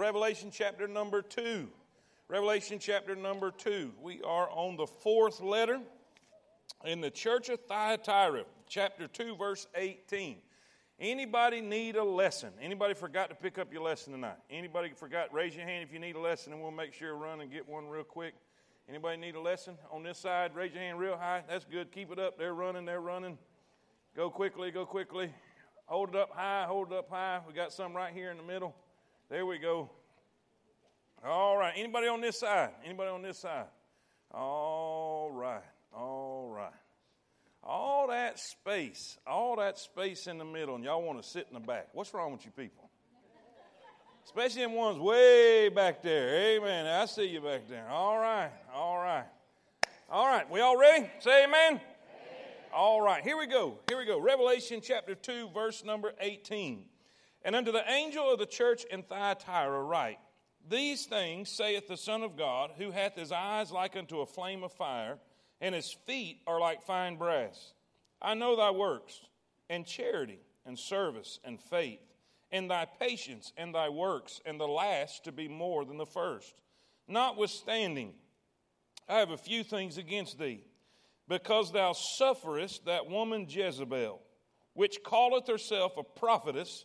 Revelation chapter number 2. Revelation chapter number 2. We are on the fourth letter in the church of Thyatira, chapter 2, verse 18. Anybody need a lesson? Anybody forgot to pick up your lesson tonight? Anybody forgot? Raise your hand if you need a lesson, and we'll make sure run and get one real quick. Anybody need a lesson on this side? Raise your hand real high. That's good. Keep it up. They're running. They're running. Go quickly. Go quickly. Hold it up high. Hold it up high. We got some right here in the middle. There we go. All right. Anybody on this side? Anybody on this side? All right. All right all that space, all that space in the middle, and y'all want to sit in the back. What's wrong with you people? Especially in ones way back there. Amen. I see you back there. All right. All right. All right. We all ready? Say amen. amen. All right. Here we go. Here we go. Revelation chapter 2, verse number 18. And unto the angel of the church in Thyatira write, These things saith the Son of God, who hath his eyes like unto a flame of fire and his feet are like fine brass. I know thy works, and charity, and service, and faith, and thy patience, and thy works, and the last to be more than the first. Notwithstanding, I have a few things against thee, because thou sufferest that woman Jezebel, which calleth herself a prophetess,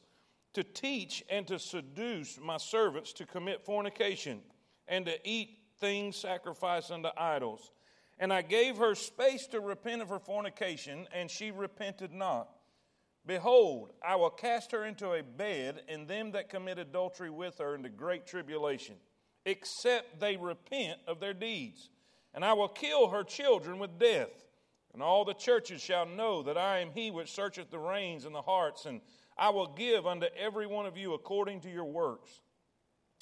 to teach and to seduce my servants to commit fornication, and to eat things sacrificed unto idols. And I gave her space to repent of her fornication, and she repented not. Behold, I will cast her into a bed, and them that commit adultery with her into great tribulation, except they repent of their deeds. And I will kill her children with death. And all the churches shall know that I am he which searcheth the reins and the hearts, and I will give unto every one of you according to your works.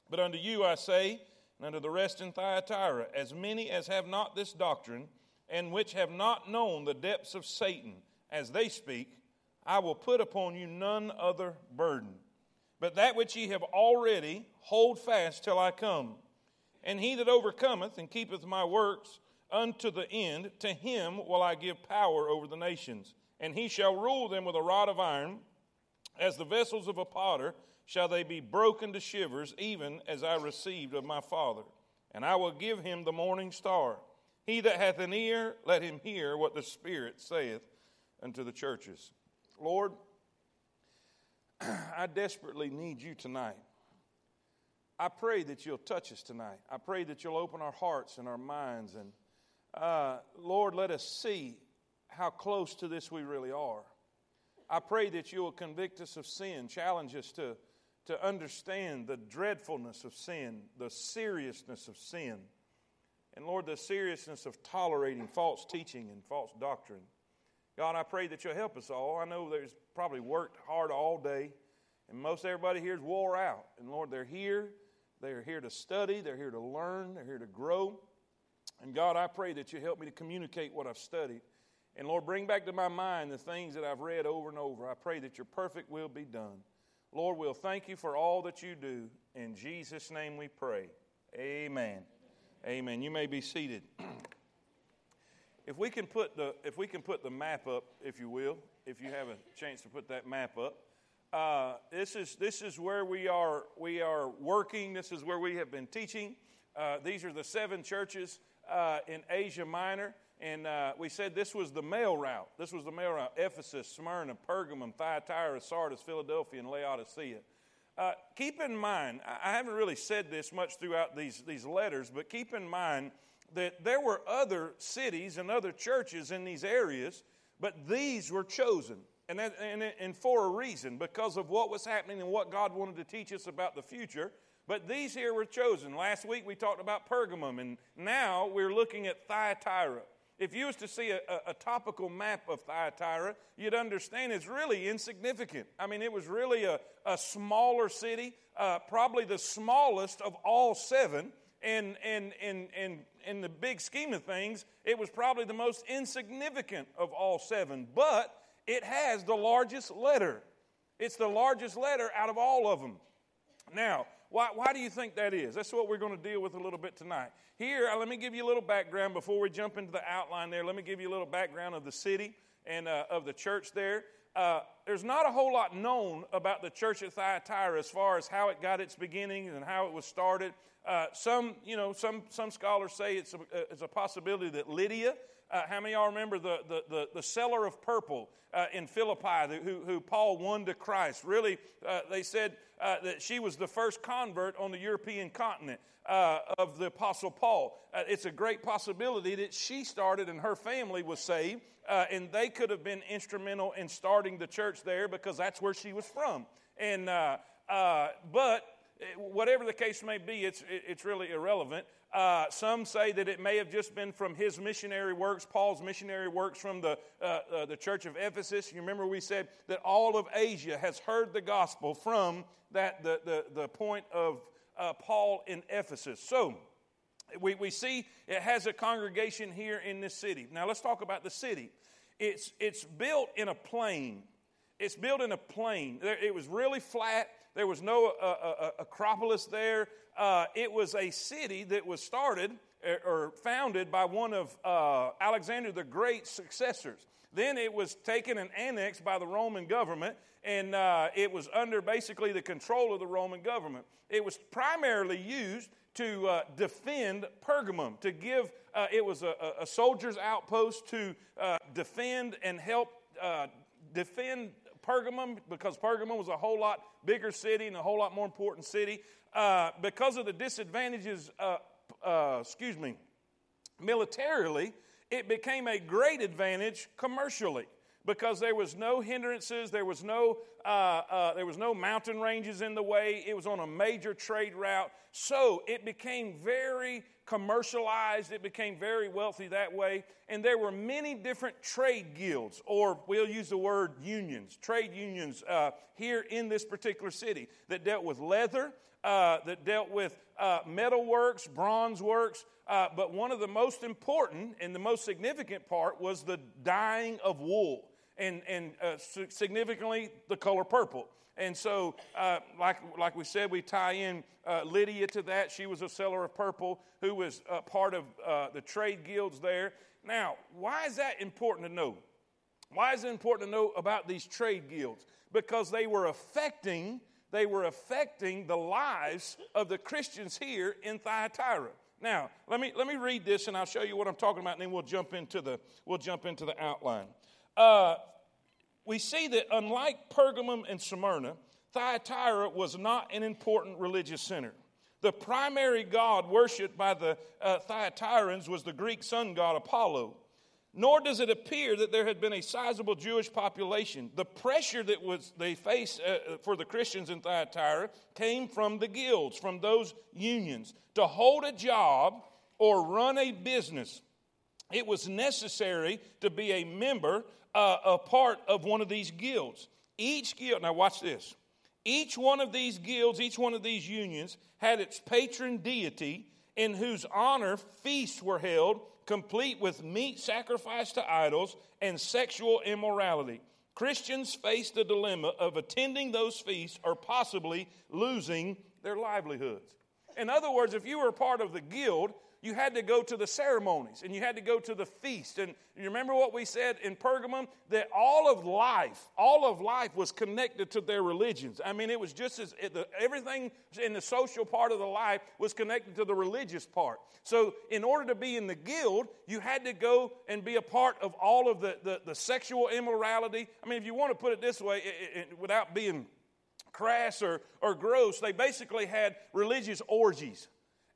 But unto you I say, and unto the rest in Thyatira, as many as have not this doctrine, and which have not known the depths of Satan, as they speak, I will put upon you none other burden. But that which ye have already, hold fast till I come. And he that overcometh and keepeth my works unto the end, to him will I give power over the nations. And he shall rule them with a rod of iron, as the vessels of a potter shall they be broken to shivers, even as I received of my Father. And I will give him the morning star. He that hath an ear, let him hear what the Spirit saith unto the churches. Lord, I desperately need you tonight. I pray that you'll touch us tonight. I pray that you'll open our hearts and our minds. And uh, Lord, let us see how close to this we really are. I pray that you will convict us of sin, challenge us to to understand the dreadfulness of sin, the seriousness of sin, and Lord, the seriousness of tolerating false teaching and false doctrine. God, I pray that you'll help us all. I know there's probably worked hard all day, and most everybody here is wore out. And Lord, they're here. They're here to study, they're here to learn, they're here to grow. And God, I pray that you help me to communicate what I've studied. And Lord, bring back to my mind the things that I've read over and over. I pray that your perfect will be done. Lord, we'll thank you for all that you do. In Jesus' name we pray. Amen. Amen. You may be seated. if we can put the if we can put the map up, if you will, if you have a chance to put that map up. Uh, this is this is where we are we are working. This is where we have been teaching. Uh, these are the seven churches uh, in Asia Minor. And uh, we said this was the mail route. This was the mail route Ephesus, Smyrna, Pergamum, Thyatira, Sardis, Philadelphia, and Laodicea. Uh, keep in mind, I haven't really said this much throughout these, these letters, but keep in mind that there were other cities and other churches in these areas, but these were chosen. And, that, and, and for a reason, because of what was happening and what God wanted to teach us about the future. But these here were chosen. Last week we talked about Pergamum, and now we're looking at Thyatira. If you was to see a, a, topical map of Thyatira, you'd understand it's really insignificant. I mean, it was really a, a smaller city, uh, probably the smallest of all seven. And, and, and, and in the big scheme of things, it was probably the most insignificant of all seven. But it has the largest letter. It's the largest letter out of all of them. Now, why, why do you think that is? That's what we're going to deal with a little bit tonight. Here, uh, let me give you a little background before we jump into the outline there. Let me give you a little background of the city and uh, of the church there. uh, there's not a whole lot known about the church at Thyatira as far as how it got its beginnings and how it was started. Uh, some, you know, some, some scholars say it's a, it's a possibility that Lydia, uh, how many of y'all remember the, the, the, the seller of purple uh, in Philippi who, who Paul won to Christ? Really, uh, they said uh, that she was the first convert on the European continent uh, of the Apostle Paul. it's a great possibility that she started and her family was saved, and they could have been instrumental in starting the church there because that's where she was from. And, but whatever the case may be, it's, it's really irrelevant. Uh, some say that it may have just been from his missionary works, Paul's missionary works from the, uh, uh, the church of Ephesus. You remember we said that all of Asia has heard the gospel from that, the, the, the point of uh, Paul in Ephesus. So we, we see it has a congregation here in this city. Now let's talk about the city. It's, it's built in a plain. It's built in a plain. It was really flat. There was no uh, uh, uh, Acropolis there. Uh, it was a city that was started er, or founded by one of uh, Alexander the Great's successors. Then it was taken and annexed by the Roman government, and uh, it was under basically the control of the Roman government. It was primarily used to uh, defend Pergamum, to give, uh, it was a, a, soldier's outpost to uh, defend and help defend Pergamum because Pergamum was a whole lot bigger city and a whole lot more important city. Uh, because of the disadvantages, uh, uh, excuse me, militarily, it became a great advantage commercially because there was no hindrances, there was no, uh, uh, there was no mountain ranges in the way. It was on a major trade route, so it became very commercialized. It became very wealthy that way, and there were many different trade guilds, or we'll use the word unions, trade unions uh, here in this particular city that dealt with leather, uh, that dealt with uh, metal works, bronze works. Uh, but one of the most important and the most significant part was the dyeing of wool and, and uh, significantly the color purple. And so, uh, like, like we said, we tie in uh, Lydia to that. She was a seller of purple who was uh, part of uh, the trade guilds there. Now, why is that important to know? Why is it important to know about these trade guilds? Because they were affecting, they were affecting the lives of the Christians here in Thyatira. Now, let me, let me read this and I'll show you what I'm talking about, and then we'll jump into the, we'll jump into the outline. Uh, we see that unlike Pergamum and Smyrna, Thyatira was not an important religious center. The primary god worshipped by the uh, Thyatirans was the Greek sun god Apollo. Nor does it appear that there had been a sizable Jewish population. The pressure that was they faced uh, uh, for the Christians in Thyatira came from the guilds, from those unions. To hold a job or run a business, it was necessary to be a member uh, a part of one of these guilds. Each guild, now watch this. Each one of these guilds, each one of these unions had its patron deity in whose honor feasts were held, complete with meat sacrificed to idols and sexual immorality. Christians faced the dilemma of attending those feasts or possibly losing their livelihoods. In other words, if you were part of the guild, you had to go to the ceremonies and you had to go to the feast. And you remember what we said in Pergamum? That all of life, all of life was connected to their religions. I mean, it was just as it, the, everything in the social part of the life was connected to the religious part. So, in order to be in the guild, you had to go and be a part of all of the, the, the sexual immorality. I mean, if you want to put it this way, it, it, without being crass or, or gross, they basically had religious orgies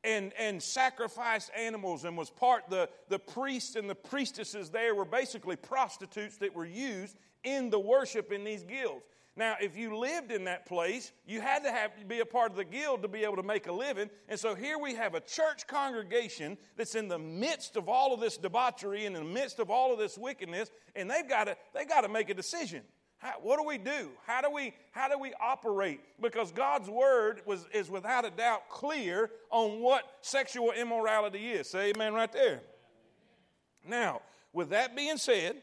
and, and sacrificed animals and was part the, the priests and the priestesses there were basically prostitutes that were used in the worship in these guilds. Now if you lived in that place you had to have to be a part of the guild to be able to make a living. And so here we have a church congregation that's in the midst of all of this debauchery and in the midst of all of this wickedness and they've got to they've got to make a decision how, what do we do? How do we, how do we operate? Because God's word was, is without a doubt clear on what sexual immorality is. Say amen right there. Now, with that being said,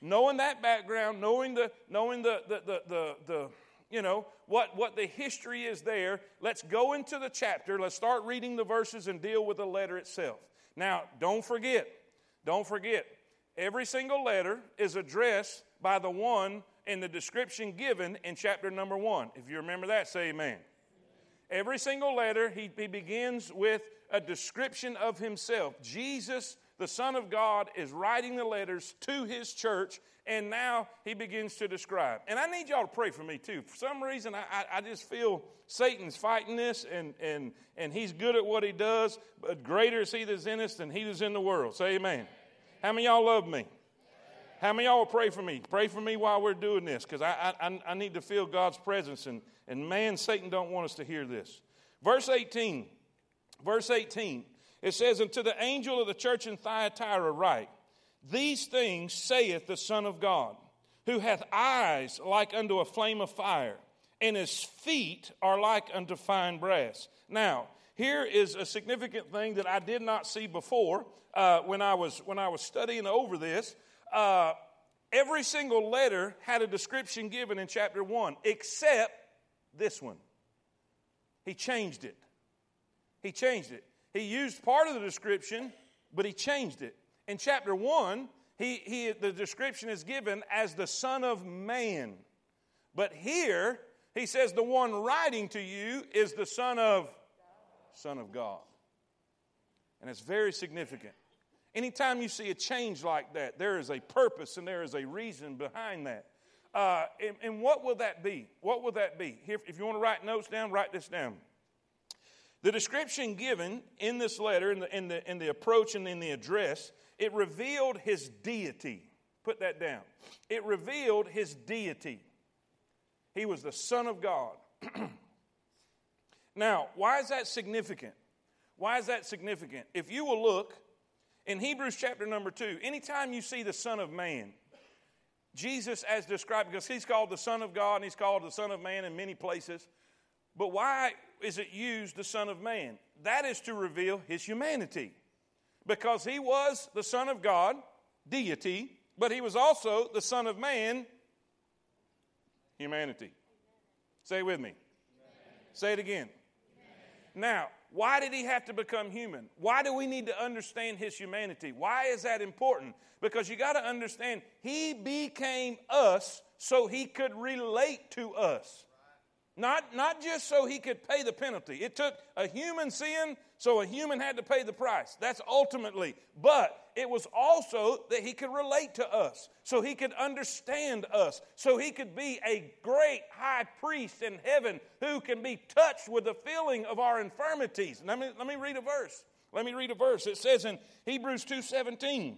knowing that background, knowing the, knowing the, the, the, the, the you know, what, what the history is there, let's go into the chapter. Let's start reading the verses and deal with the letter itself. Now, don't forget, don't forget, every single letter is addressed by the one in the description given in chapter number one. If you remember that, say amen. Every single letter, he, he begins with a description of himself. Jesus, the Son of God, is writing the letters to his church, and now he begins to describe. And I need y'all to pray for me too. For some reason, I, I, I just feel Satan's fighting this, and, and, and he's good at what he does, but greater is he that's in us than he that's in the world. Say amen. How many y'all love me? How many y'all pray for me? Pray for me while we're doing this, because I, I, I need to feel God's presence, and, and man, Satan don't want us to hear this. Verse 18, verse 18, it says, And to the angel of the church in Thyatira write, these things saith the Son of God, who hath eyes like unto a flame of fire, and his feet are like unto fine brass. Now, here is a significant thing that I did not see before uh, when, I was, when I was studying over this. Uh, every single letter had a description given in chapter 1, except this one. He changed it. He changed it. He used part of the description, but he changed it. In chapter 1, he, he, the description is given as the Son of Man. But here, he says the one writing to you is the Son of Son of God. And it's very significant. Anytime you see a change like that, there is a purpose and there is a reason behind that. Uh, and, and, what will that be? What will that be? Here, if you want to write notes down, write this down. The description given in this letter, in the, in the, in the approach and in the address, it revealed his deity. Put that down. It revealed his deity. He was the Son of God. now, why is that significant? Why is that significant? If you will look in Hebrews chapter number two, anytime you see the Son of Man, Jesus as described, because he's called the Son of God and he's called the Son of Man in many places. But why is it used the Son of Man? That is to reveal his humanity because he was the Son of God, deity, but he was also the Son of Man, humanity. Say it with me. Amen. Say it again. Amen. Now, why did he have to become human? Why do we need to understand his humanity? Why is that important? Because you got to understand, he became us so he could relate to us. Not, not just so he could pay the penalty. It took a human sin, so a human had to pay the price. That's ultimately. But it was also that he could relate to us, so he could understand us, so he could be a great high priest in heaven who can be touched with the feeling of our infirmities. Let me, let me read a verse. Let me read a verse. It says in Hebrews 2:17,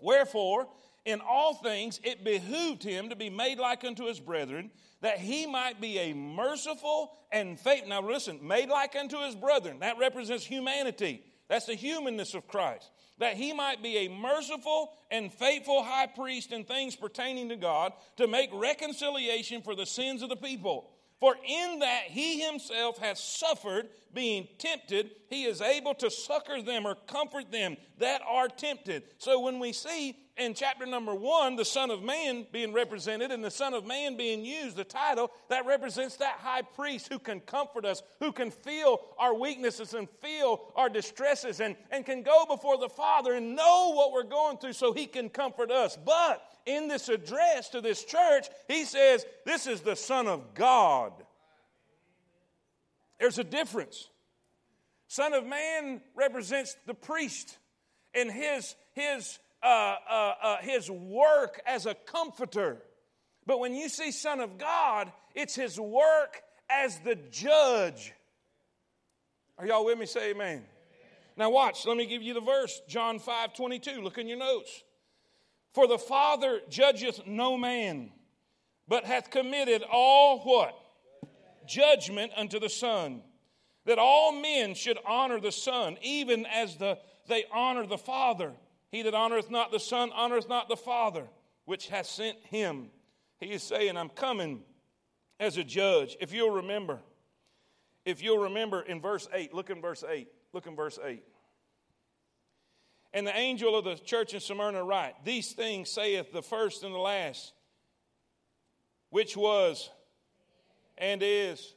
Wherefore, in all things it behooved him to be made like unto his brethren that he might be a merciful and faithful. Now, listen, made like unto his brethren. That represents humanity. That's the humanness of Christ. That he might be a merciful and faithful high priest in things pertaining to God to make reconciliation for the sins of the people. For in that he himself has suffered, being tempted, he is able to succor them or comfort them that are tempted. So when we see in chapter number one, the Son of Man being represented and the Son of Man being used, the title, that represents that high priest who can comfort us, who can feel our weaknesses and feel our distresses and, and can go before the Father and know what we're going through so he can comfort us. But in this address to this church, he says, This is the Son of God. There's a difference. Son of Man represents the priest and his, his uh, uh, uh, his work as a comforter. But when you see Son of God, it's his work as the judge. Are y'all with me? Say amen. amen. Now, watch. Let me give you the verse John 5 22. Look in your notes. For the Father judgeth no man, but hath committed all what? Judgment unto the Son, that all men should honor the Son, even as the, they honor the Father. He that honoreth not the Son honoreth not the Father, which hath sent him. He is saying, I'm coming as a judge. If you'll remember, if you'll remember in verse 8, look in verse 8. Look in verse 8. And the angel of the church in Smyrna write, These things saith the first and the last, which was and is.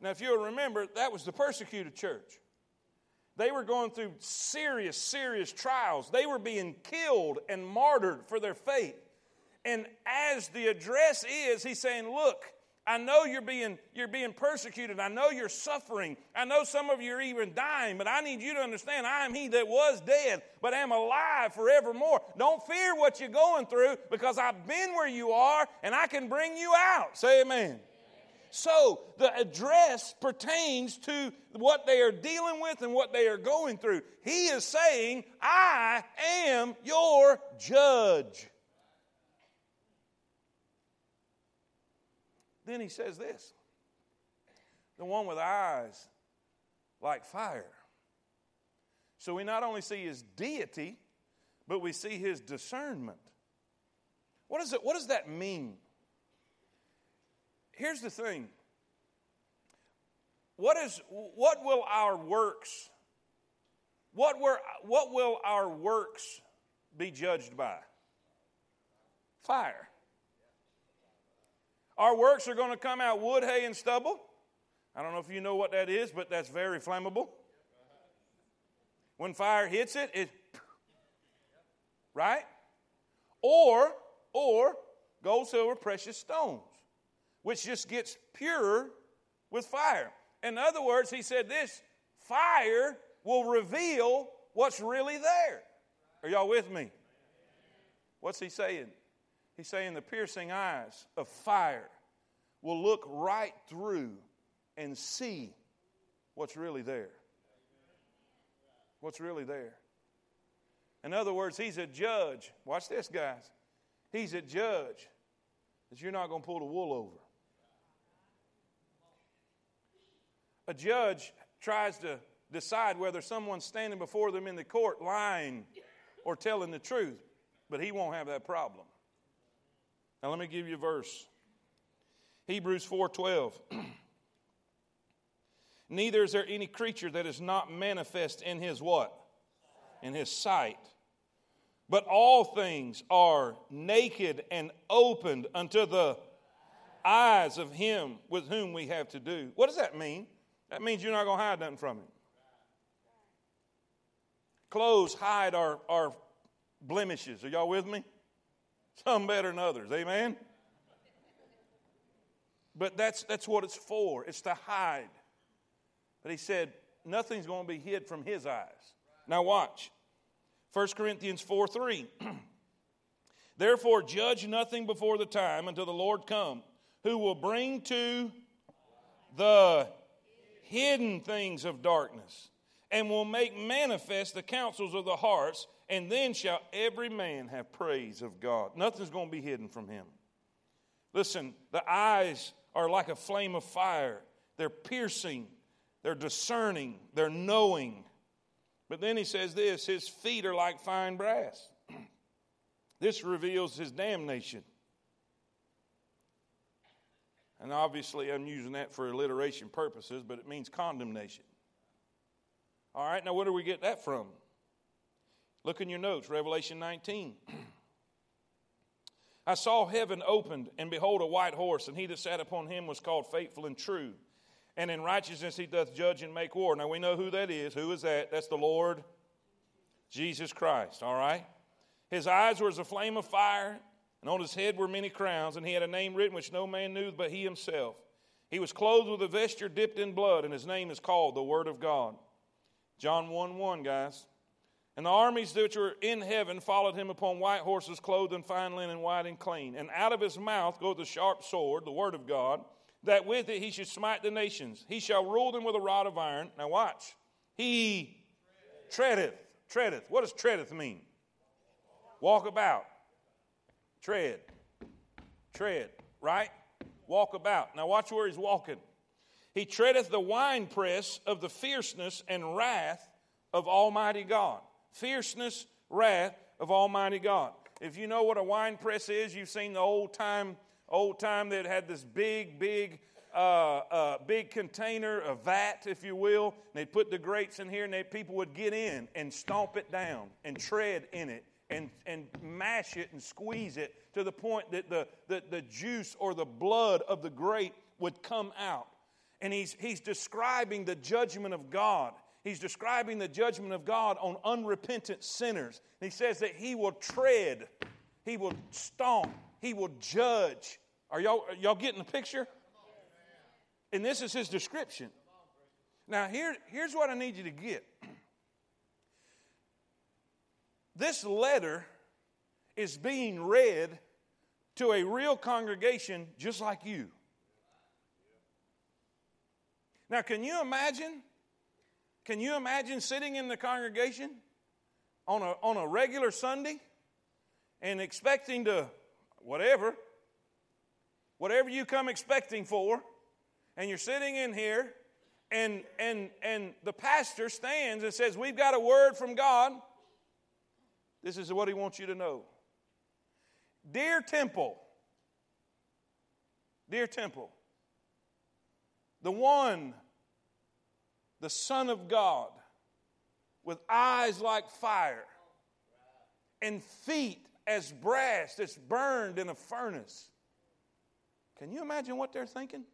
Now, if you'll remember, that was the persecuted church. They were going through serious, serious trials. They were being killed and martyred for their faith. And as the address is, he's saying, Look, I know you're being, you're being persecuted. I know you're suffering. I know some of you are even dying, but I need you to understand I am he that was dead, but am alive forevermore. Don't fear what you're going through because I've been where you are and I can bring you out. Say amen. So the address pertains to what they are dealing with and what they are going through. He is saying, I am your judge. Then he says this the one with eyes like fire. So we not only see his deity, but we see his discernment. What, is it, what does that mean? Here's the thing. What, is, what will our works, what, were, what will our works be judged by? Fire. Our works are going to come out wood, hay, and stubble. I don't know if you know what that is, but that's very flammable. When fire hits it, it right? Or or gold, silver, precious stones, which just gets purer with fire. In other words, he said this fire will reveal what's really there. Are y'all with me? What's he saying? He's saying the piercing eyes of fire will look right through and see what's really there. What's really there. In other words, he's a judge. Watch this, guys. He's a judge that you're not going to pull the wool over. A judge tries to decide whether someone's standing before them in the court lying or telling the truth, but he won't have that problem. Now let me give you a verse. Hebrews 4:12. Neither is there any creature that is not manifest in his what? In his sight. But all things are naked and opened unto the eyes of him with whom we have to do. What does that mean? That means you're not going to hide nothing from him. Clothes hide our, our blemishes. Are y'all with me? Some better than others. Amen? But that's, that's what it's for. It's to hide. But he said, nothing's going to be hid from his eyes. Now watch. 1 Corinthians 4 3. Therefore, judge nothing before the time until the Lord come, who will bring to the hidden things of darkness and will make manifest the counsels of the hearts, and then shall every man have praise of God. Nothing's going to be hidden from him. Listen, the eyes are like a flame of fire. They're piercing, they're discerning, they're knowing. But then he says this his feet are like fine brass. this reveals his damnation. And obviously, I'm using that for alliteration purposes, but it means condemnation. All right, now where do we get that from? Look in your notes, Revelation 19. I saw heaven opened, and behold, a white horse, and he that sat upon him was called faithful and true. And in righteousness he doth judge and make war. Now we know who that is. Who is that? That's the Lord Jesus Christ, all right? His eyes were as a flame of fire, and on his head were many crowns, and he had a name written which no man knew but he himself. He was clothed with a vesture dipped in blood, and his name is called the Word of God. John 1 1, guys. And the armies which were in heaven followed him upon white horses, clothed in fine linen, white and clean. And out of his mouth goeth the sharp sword, the word of God, that with it he should smite the nations. He shall rule them with a rod of iron. Now watch. He treadeth. Treadeth. What does treadeth mean? Walk about. Tread. Tread, right? Walk about. Now watch where he's walking. He treadeth the winepress of the fierceness and wrath of Almighty God fierceness, wrath of Almighty God. If you know what a winepress is, you've seen the old time, old time that had this big, big, uh, uh, big container, a vat, if you will. And they'd put the grapes in here, and they, people would get in and stomp it down and tread in it and, and mash it and squeeze it to the point that the, the, the juice or the blood of the grape would come out. And he's, he's describing the judgment of God he's describing the judgment of God on unrepentant sinners. And he says that he will tread, he will stomp, He will judge. Are y'all, are y'all getting the picture? And this is his description. Now, here, here's what I need you to get. This letter is being read to a real congregation just like you. Now, can you imagine? Can you imagine sitting in the congregation on a, on a regular Sunday and expecting to, whatever, whatever you come expecting for, and you're sitting in here, and, and, and the pastor stands and says, We've got a word from God. This is what he wants you to know. Dear temple, dear temple, the one, the Son of God, with eyes like fire and feet as brass that's burned in a furnace. Can you imagine what they're thinking?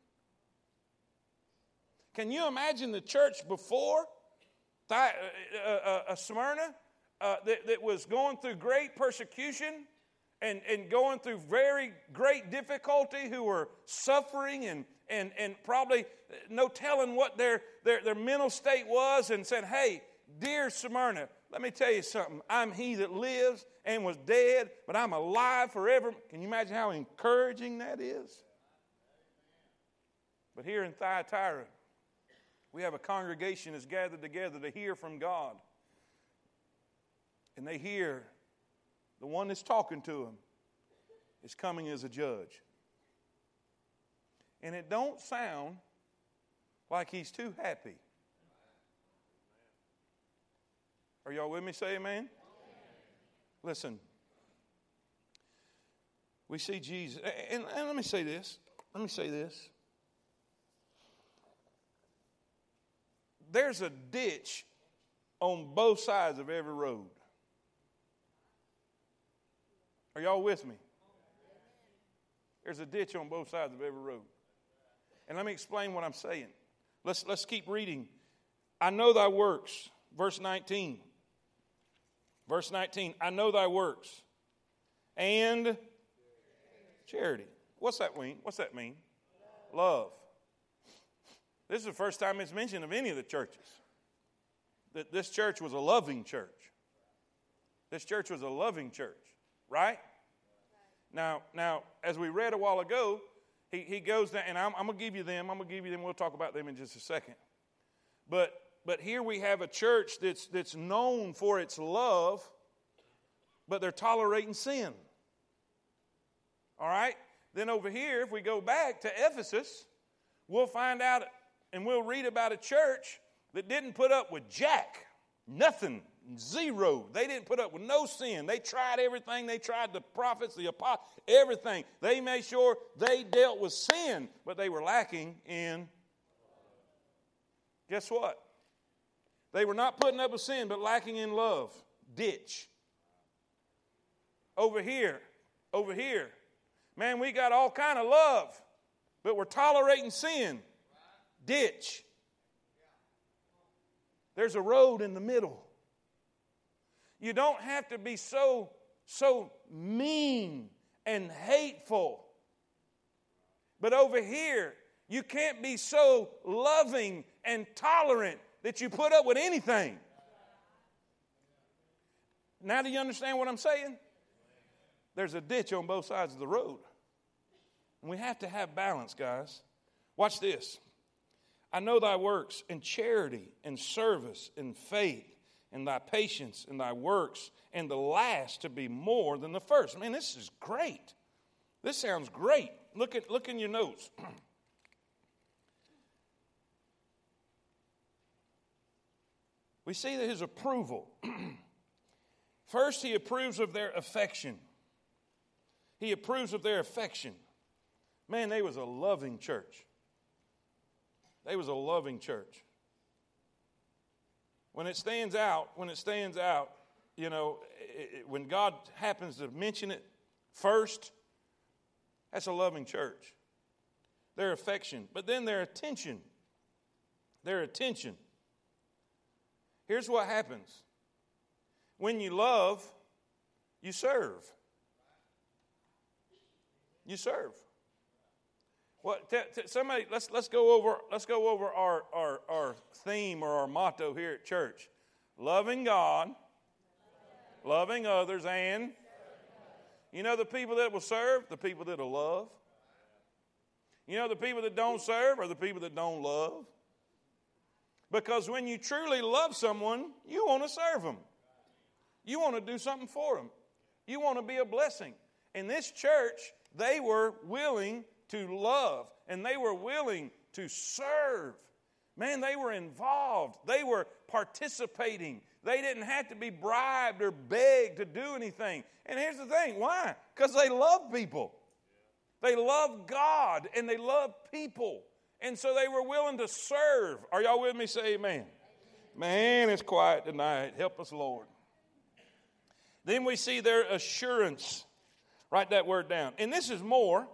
Can you imagine the church before uh, uh, uh, Smyrna uh, that, that was going through great persecution and, and going through very great difficulty, who were suffering and, and, and probably no telling what their, their, their mental state was, and said, Hey, dear Smyrna, let me tell you something. I'm he that lives and was dead, but I'm alive forever. Can you imagine how encouraging that is? But here in Thyatira, we have a congregation that's gathered together to hear from God. And they hear the one that's talking to them is coming as a judge. And it don't sound like he's too happy. Are y'all with me? Say amen. amen. Listen, we see Jesus, and, and let me say this. Let me say this. There's a ditch on both sides of every road. Are y'all with me? There's a ditch on both sides of every road. And let me explain what I'm saying. Let's, let's keep reading. I know thy works. Verse 19. Verse 19. I know thy works. And charity. What's that mean? What's that mean? Love. This is the first time it's mentioned of any of the churches. That this church was a loving church. This church was a loving church right? Now, now, as we read a while ago, he, he goes down, and I'm, I'm going to give you them. I'm going to give you them. We'll talk about them in just a second. But, but here we have a church that's, that's known for its love, but they're tolerating sin. All right? Then over here, if we go back to Ephesus, we'll find out and we'll read about a church that didn't put up with jack, nothing Zero. They didn't put up with no sin. They tried everything. They tried the prophets, the apostles, everything. They made sure they dealt with sin, but they were lacking in. Guess what? They were not putting up with sin, but lacking in love. Ditch. Over here, over here. Man, we got all kind of love, but we're tolerating sin. Ditch. There's a road in the middle. You don't have to be so, so mean and hateful. But over here, you can't be so loving and tolerant that you put up with anything. Now, do you understand what I'm saying? There's a ditch on both sides of the road. And we have to have balance, guys. Watch this. I know thy works in charity and service and faith and thy patience and thy works, and the last to be more than the first. I mean, this is great. This sounds great. Look at look in your notes. we see that his approval. First, he approves of their affection. He approves of their affection. Man, they was a loving church. They was a loving church when it stands out, when it stands out, you know, it, when God happens to mention it first, that's a loving church. Their affection, but then their attention. Their attention. Here's what happens when you love, you serve. You serve. What t- t- somebody let's let's go over let's go over our, our our theme or our motto here at church. Loving God, loving others, and you know the people that will serve, the people that will love. You know the people that don't serve are the people that don't love. Because when you truly love someone, you want to serve them. You want to do something for them. You want to be a blessing. In this church, they were willing to love and they were willing to serve. Man, they were involved. They were participating. They didn't have to be bribed or begged to do anything. And here's the thing why? Because they love people. They love God and they love people. And so they were willing to serve. Are y'all with me? Say amen. Man, it's quiet tonight. Help us, Lord. Then we see their assurance. Write that word down. And this is more.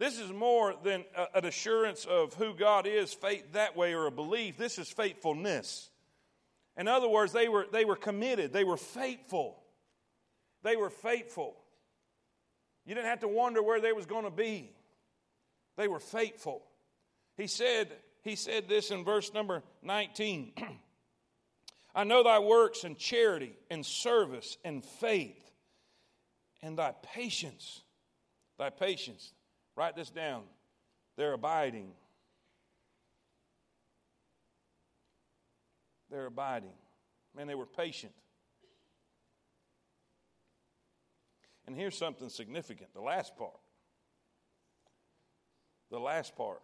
This is more than an assurance of who God is, faith that way, or a belief. This is faithfulness. In other words, they were, they were committed, they were faithful. They were faithful. You didn't have to wonder where they was going to be. They were faithful. He said, he said this in verse number 19. I know thy works and charity and service and faith and thy patience. Thy patience. Write this down. They're abiding. They're abiding. Man, they were patient. And here's something significant the last part. The last part.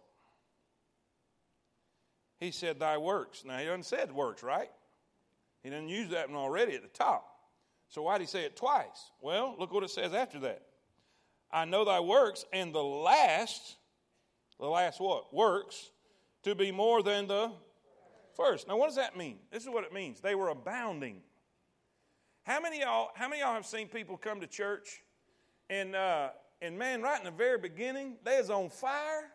He said, Thy works. Now, he doesn't say works, right? He didn't use that one already at the top. So why did he say it twice? Well, look what it says after that. I know thy works, and the last, the last what? Works, to be more than the first. Now, what does that mean? This is what it means. They were abounding. How many y'all, how many y'all have seen people come to church and uh, and man, right in the very beginning, they was on fire.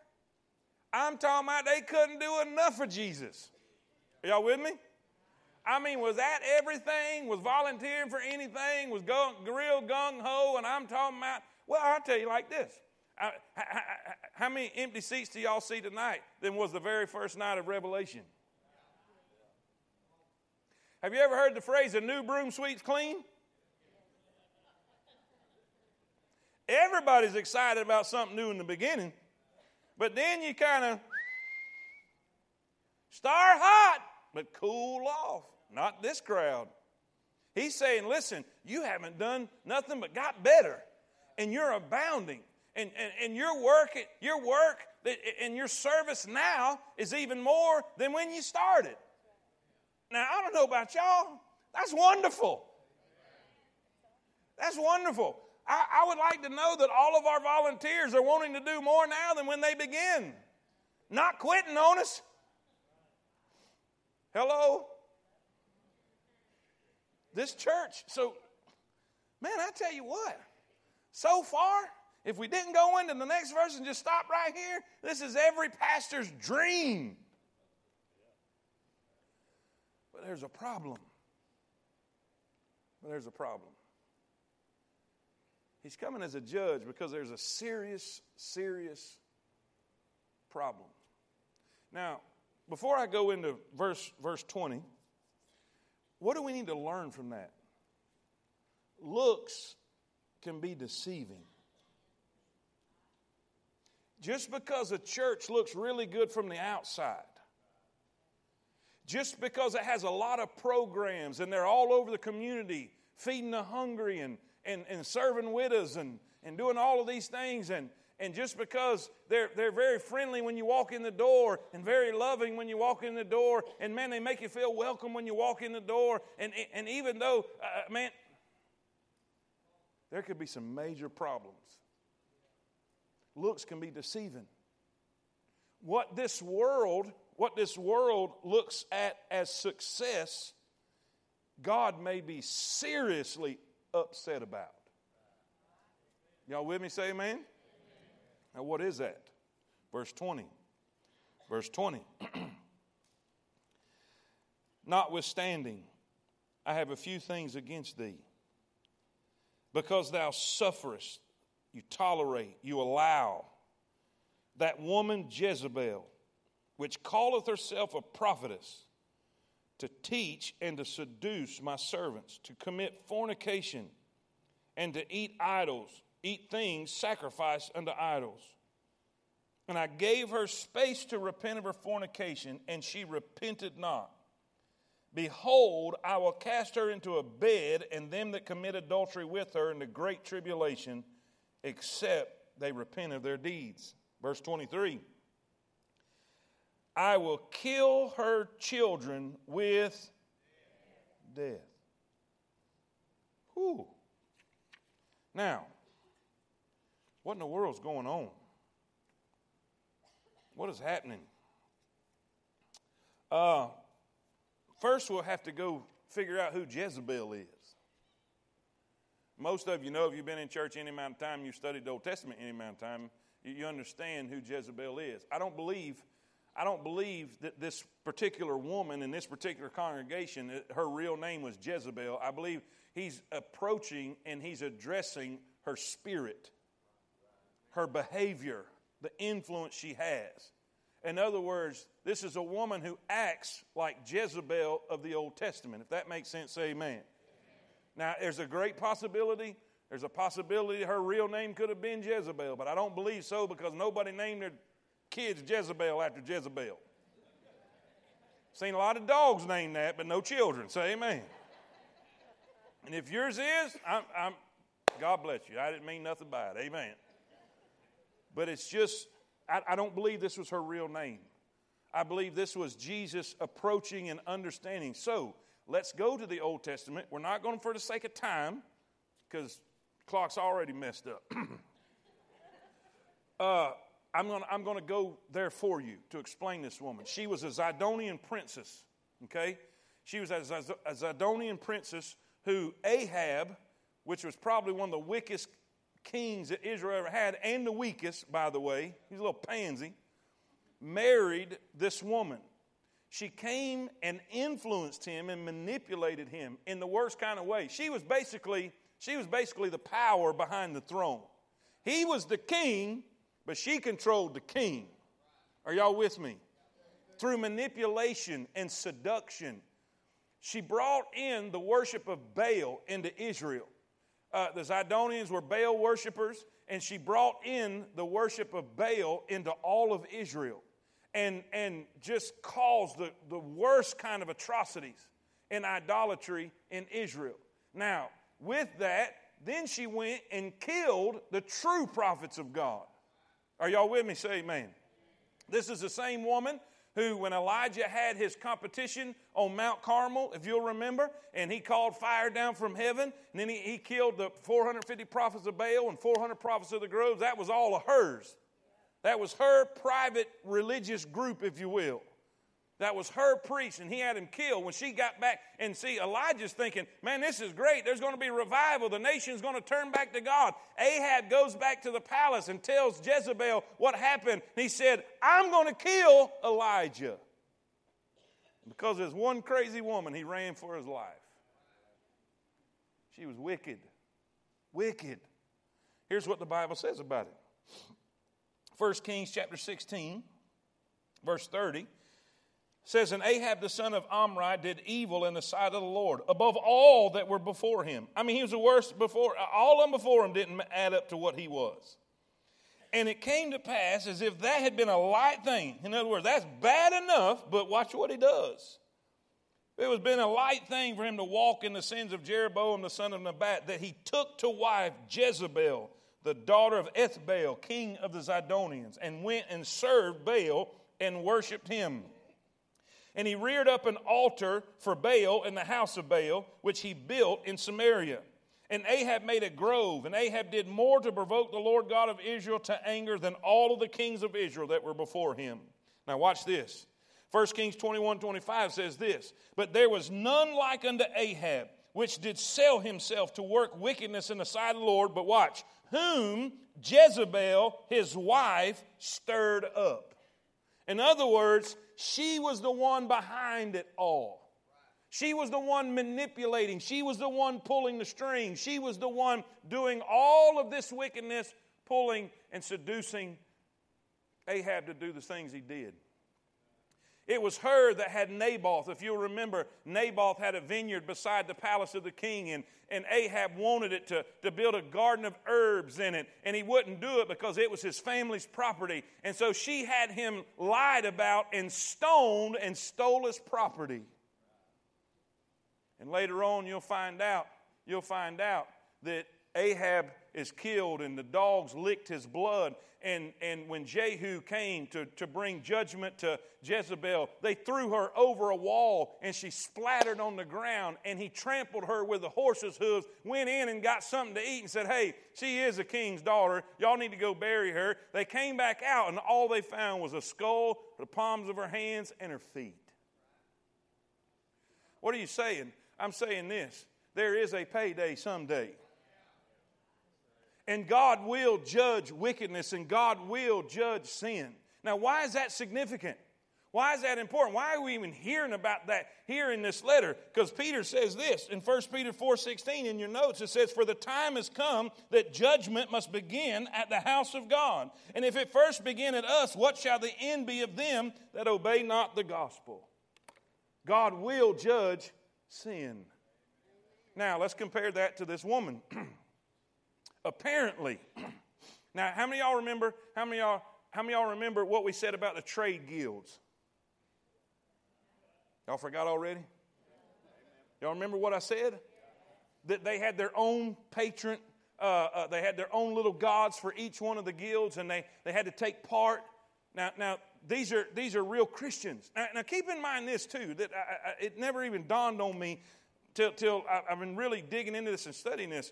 I'm talking about they couldn't do enough for Jesus. Are y'all with me? I mean, was that everything? Was volunteering for anything? Was go, real gung ho? And I'm talking about, well, I'll tell you like this. I, I, I, how many empty seats do y'all see tonight than was the very first night of Revelation? Have you ever heard the phrase, a new broom sweeps clean? Everybody's excited about something new in the beginning, but then you kind of start hot, but cool off. Not this crowd. He's saying, listen, you haven't done nothing but got better, and you're abounding. And, and, and your work, your work and your service now is even more than when you started. Now, I don't know about y'all. That's wonderful. That's wonderful. I, I would like to know that all of our volunteers are wanting to do more now than when they begin. Not quitting on us. Hello? This church. So, man, I tell you what, so far, if we didn't go into the next verse and just stop right here, this is every pastor's dream. But there's a problem. But there's a problem. He's coming as a judge because there's a serious, serious problem. Now, before I go into verse, verse 20, what do we need to learn from that? Looks can be deceiving. Just because a church looks really good from the outside, just because it has a lot of programs and they're all over the community feeding the hungry and and, and serving widows and, and doing all of these things. And, and just because they're, they're very friendly when you walk in the door and very loving when you walk in the door, and man, they make you feel welcome when you walk in the door. And, and even though, uh, man, there could be some major problems. Looks can be deceiving. What this world, what this world looks at as success, God may be seriously upset about. Y'all with me? Say amen. Now, what is that? Verse 20. Verse 20. Notwithstanding, I have a few things against thee, because thou sufferest you tolerate, you allow that woman Jezebel, which calleth herself a prophetess, to teach and to seduce my servants, to commit fornication, and to eat idols, eat things sacrificed unto idols. And I gave her space to repent of her fornication, and she repented not. Behold, I will cast her into a bed, and them that commit adultery with her into great tribulation, except they repent of their deeds. Verse 23 I will kill her children with death. Whew. Now, what in the world's going on? What is happening? Uh, first, we'll have to go figure out who Jezebel is. Most of you know, if you've been in church any amount of time, you've studied the Old Testament any amount of time, you understand who Jezebel is. I don't believe, I don't believe that this particular woman in this particular congregation, her real name was Jezebel. I believe he's approaching and he's addressing her spirit, her behavior, the influence she has. In other words, this is a woman who acts like Jezebel of the Old Testament. If that makes sense, say amen. Now, there's a great possibility. There's a possibility her real name could have been Jezebel, but I don't believe so because nobody named their kids Jezebel after Jezebel. Seen a lot of dogs named that, but no children. Say amen. And if yours is, I'm, I'm, God bless you. I didn't mean nothing by it. Amen. But it's just, I, I don't believe this was her real name. I believe this was Jesus approaching and understanding. So let's go to the Old Testament. We're not going for the sake of time because clock's already messed up. uh, I'm going I'm to go there for you to explain this woman. She was a Zidonian princess, okay? She was a, a Zidonian princess who Ahab, which was probably one of the wickedest kings that Israel ever had, and the weakest, by the way, he's a little pansy, married this woman. She came and influenced him and manipulated him in the worst kind of way. She was basically, she was basically the power behind the throne. He was the king, but she controlled the king. Are y'all with me? Through manipulation and seduction, she brought in the worship of Baal into Israel uh, the Zidonians were Baal worshippers, and she brought in the worship of Baal into all of Israel and, and just caused the, the worst kind of atrocities and idolatry in Israel. Now, with that, then she went and killed the true prophets of God. Are y'all with me? Say amen. This is the same woman who, when Elijah had his competition on Mount Carmel, if you'll remember, and he called fire down from heaven, and then he, he killed the 450 prophets of Baal and 400 prophets of the groves, that was all of hers. That was her private religious group, if you will. That was her priest, and he had him killed. When she got back, and see, Elijah's thinking, man, this is great. There's going to be revival. The nation's going to turn back to God. Ahab goes back to the palace and tells Jezebel what happened. He said, I'm going to kill Elijah. Because there's one crazy woman, he ran for his life. She was wicked. Wicked. Here's what the Bible says about it 1 Kings chapter 16, verse 30 says, And Ahab the son of Omri did evil in the sight of the Lord above all that were before him. I mean, he was the worst before, all of them before him didn't add up to what he was. And it came to pass as if that had been a light thing. In other words, that's bad enough, but watch what he does. It was been a light thing for him to walk in the sins of Jeroboam the son of Nebat, that he took to wife Jezebel, the daughter of Ethbaal, king of the Zidonians, and went and served Baal and worshipped him. And he reared up an altar for Baal in the house of Baal, which he built in Samaria. And Ahab made a grove, and Ahab did more to provoke the Lord God of Israel to anger than all of the kings of Israel that were before him. Now, watch this. 1 Kings 21 25 says this But there was none like unto Ahab, which did sell himself to work wickedness in the sight of the Lord, but watch, whom Jezebel, his wife, stirred up. In other words, she was the one behind it all. She was the one manipulating. She was the one pulling the strings. She was the one doing all of this wickedness pulling and seducing Ahab to do the things he did. It was her that had Naboth. If you'll remember, Naboth had a vineyard beside the palace of the king, and, and Ahab wanted it to, to build a garden of herbs in it, and he wouldn't do it because it was his family's property. And so she had him lied about and stoned and stole his property. And later on, you'll find out, you'll find out that Ahab is killed and the dogs licked his blood. And, and when Jehu came to, to bring judgment to Jezebel, they threw her over a wall and she splattered on the ground. And he trampled her with the horse's hooves, went in and got something to eat and said, Hey, she is a king's daughter. Y'all need to go bury her. They came back out and all they found was a skull, the palms of her hands, and her feet. What are you saying? I'm saying this there is a payday someday. And God will judge wickedness and God will judge sin. Now, why is that significant? Why is that important? Why are we even hearing about that here in this letter? Because Peter says this in 1 Peter 4:16 in your notes it says for the time has come that judgment must begin at the house of God. And if it first begin at us, what shall the end be of them that obey not the gospel? God will judge sin. Now, let's compare that to this woman. Apparently. now, how many y'all remember? How many y'all? How many y'all remember what we said about the trade guilds? Y'all forgot already? Y'all remember what I said? That they had their own patron, uh, uh, they had their own little gods for each one of the guilds, and they, they had to take part. Now, now these are these are real Christians. Now, now keep in mind this too that I, I, it never even dawned on me till till I, I've been really digging into this and studying this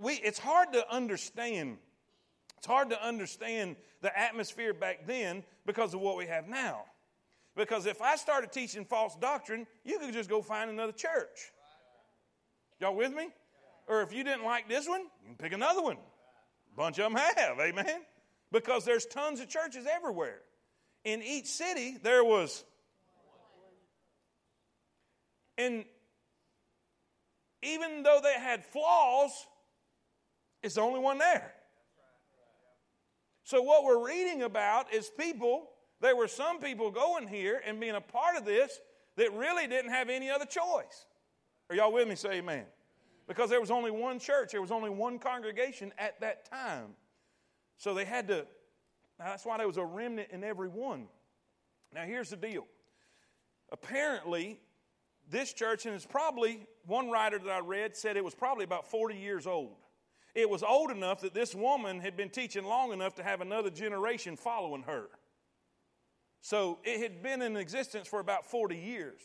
we, it's hard to understand. It's hard to understand the atmosphere back then because of what we have now. Because if I started teaching false doctrine, you could just go find another church. Y'all with me? Or if you didn't like this one, you can pick another one. A bunch of them have, amen? Because there's tons of churches everywhere. In each city, there was. And even though they had flaws, it's the only one there. So, what we're reading about is people, there were some people going here and being a part of this that really didn't have any other choice. Are y'all with me? Say amen. Because there was only one church, there was only one congregation at that time. So they had to, that's why there was a remnant in every one. Now, here's the deal. Apparently, this church, and it's probably, one writer that I read said it was probably about 40 years old it was old enough that this woman had been teaching long enough to have another generation following her. So it had been in existence for about 40 years.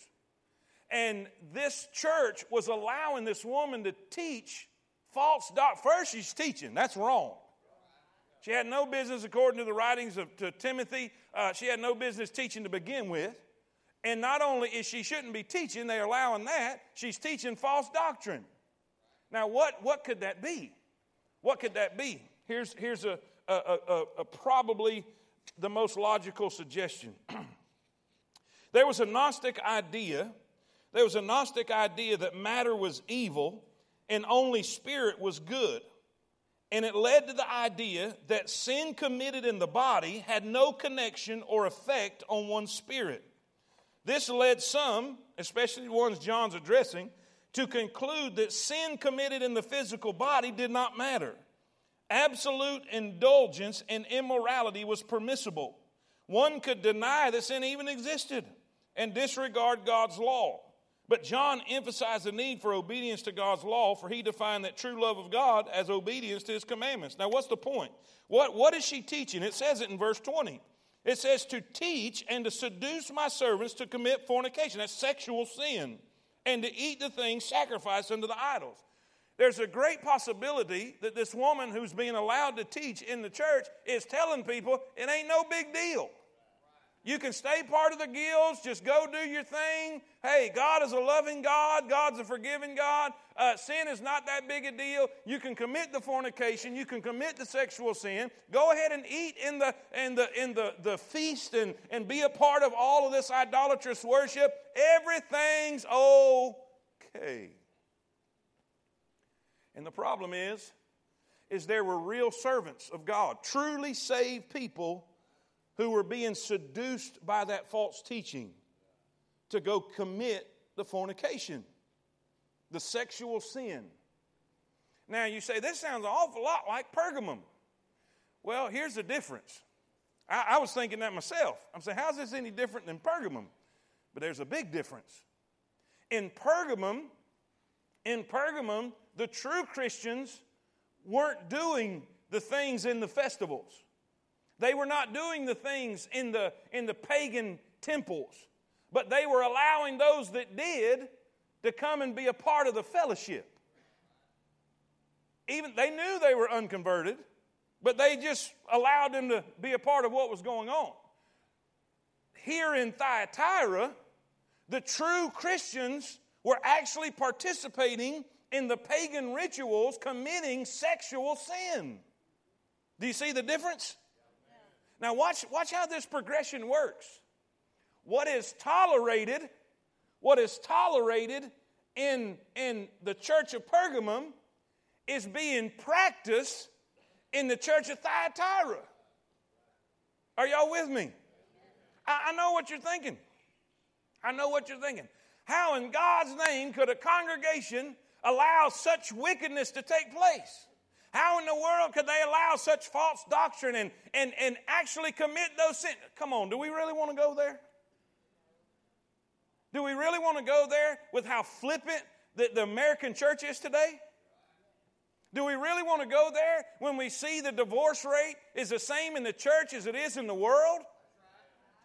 And this church was allowing this woman to teach false doctrine. First, she's teaching. That's wrong. She had no business, according to the writings of to Timothy, uh, she had no business teaching to begin with. And not only is she shouldn't be teaching, they're allowing that, she's teaching false doctrine. Now, what, what could that be? What could that be? Here's, here's a, a, a, a probably the most logical suggestion. there was a Gnostic idea, there was a Gnostic idea that matter was evil and only spirit was good. And it led to the idea that sin committed in the body had no connection or effect on one's spirit. This led some, especially the ones John's addressing, to conclude that sin committed in the physical body did not matter. Absolute indulgence in immorality was permissible. One could deny that sin even existed and disregard God's law. But John emphasized the need for obedience to God's law, for he defined that true love of God as obedience to his commandments. Now, what's the point? What, what is she teaching? It says it in verse 20. It says, To teach and to seduce my servants to commit fornication. That's sexual sin and to eat the things sacrificed unto the idols. There's a great possibility that this woman who's being allowed to teach in the church is telling people it ain't no big deal. You can stay part of the guilds, just go do your thing. Hey, God is a loving God, God's a forgiving God. Uh, sin is not that big a deal. You can commit the fornication, you can commit the sexual sin. Go ahead and eat in the in the in the, the feast and, and be a part of all of this idolatrous worship. Everything's okay. And the problem is, is there were real servants of God, truly saved people who were being seduced by that false teaching to go commit the fornication, the sexual sin. Now, you say, this sounds an awful lot like Pergamum. Well, here's the difference. I, I was thinking that myself. I'm saying, how's this any different than Pergamum? But there's a big difference. In Pergamum, in Pergamum, the true Christians weren't doing the things in the festivals. They were not doing the things in the, in the pagan temples, but they were allowing those that did to come and be a part of the fellowship. Even they knew they were unconverted, but they just allowed them to be a part of what was going on. Here in Thyatira, the true Christians were actually participating in the pagan rituals committing sexual sin. Do you see the difference? Now, watch, watch how this progression works. What is tolerated, what is tolerated in, in the church of Pergamum is being practiced in the church of Thyatira. Are y'all with me? I, I know what you're thinking. I know what you're thinking. How in God's name could a congregation allow such wickedness to take place? How in the world could they allow such false doctrine and, and, and actually commit those sins? Come on, do we really want to go there? Do we really want to go there with how flippant the, the American church is today? Do we really want to go there when we see the divorce rate is the same in the church as it is in the world?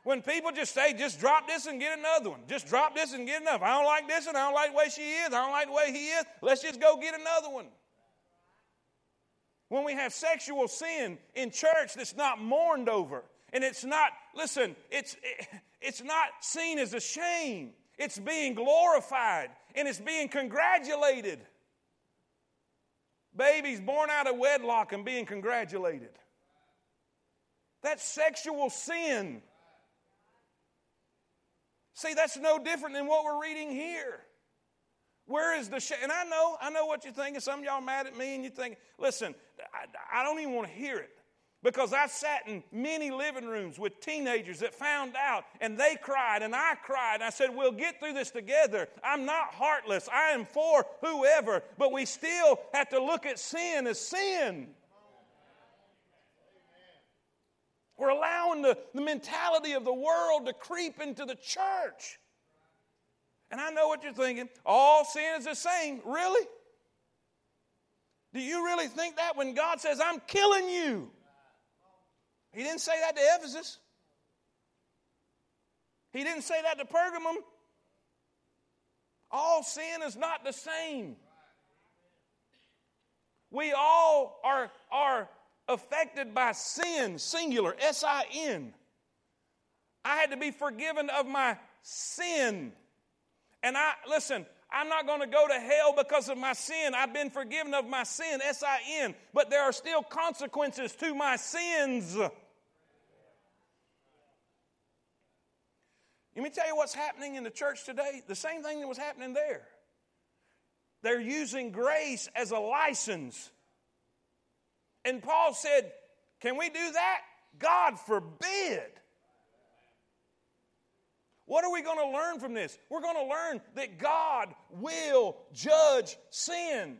When people just say, just drop this and get another one. Just drop this and get enough. I don't like this and I don't like the way she is. I don't like the way he is. Let's just go get another one. When we have sexual sin in church that's not mourned over, and it's not, listen, it's, it's not seen as a shame. It's being glorified and it's being congratulated. Babies born out of wedlock and being congratulated. That's sexual sin. See, that's no different than what we're reading here. Where is the sh- and I know, I know what you're thinking. Some of y'all mad at me, and you think, listen, I, I don't even want to hear it because I sat in many living rooms with teenagers that found out, and they cried, and I cried. I said, "We'll get through this together. I'm not heartless. I am for whoever, but we still have to look at sin as sin." We're allowing the, the mentality of the world to creep into the church. And I know what you're thinking. All sin is the same. Really? Do you really think that when God says, I'm killing you? He didn't say that to Ephesus. He didn't say that to Pergamum. All sin is not the same. We all are, are affected by sin, singular, S I N. I had to be forgiven of my sin. And I, listen, I'm not going to go to hell because of my sin. I've been forgiven of my sin, S I N. But there are still consequences to my sins. Let me tell you what's happening in the church today. The same thing that was happening there. They're using grace as a license and Paul said, Can we do that? God forbid. What are we going to learn from this? We're going to learn that God will judge sin.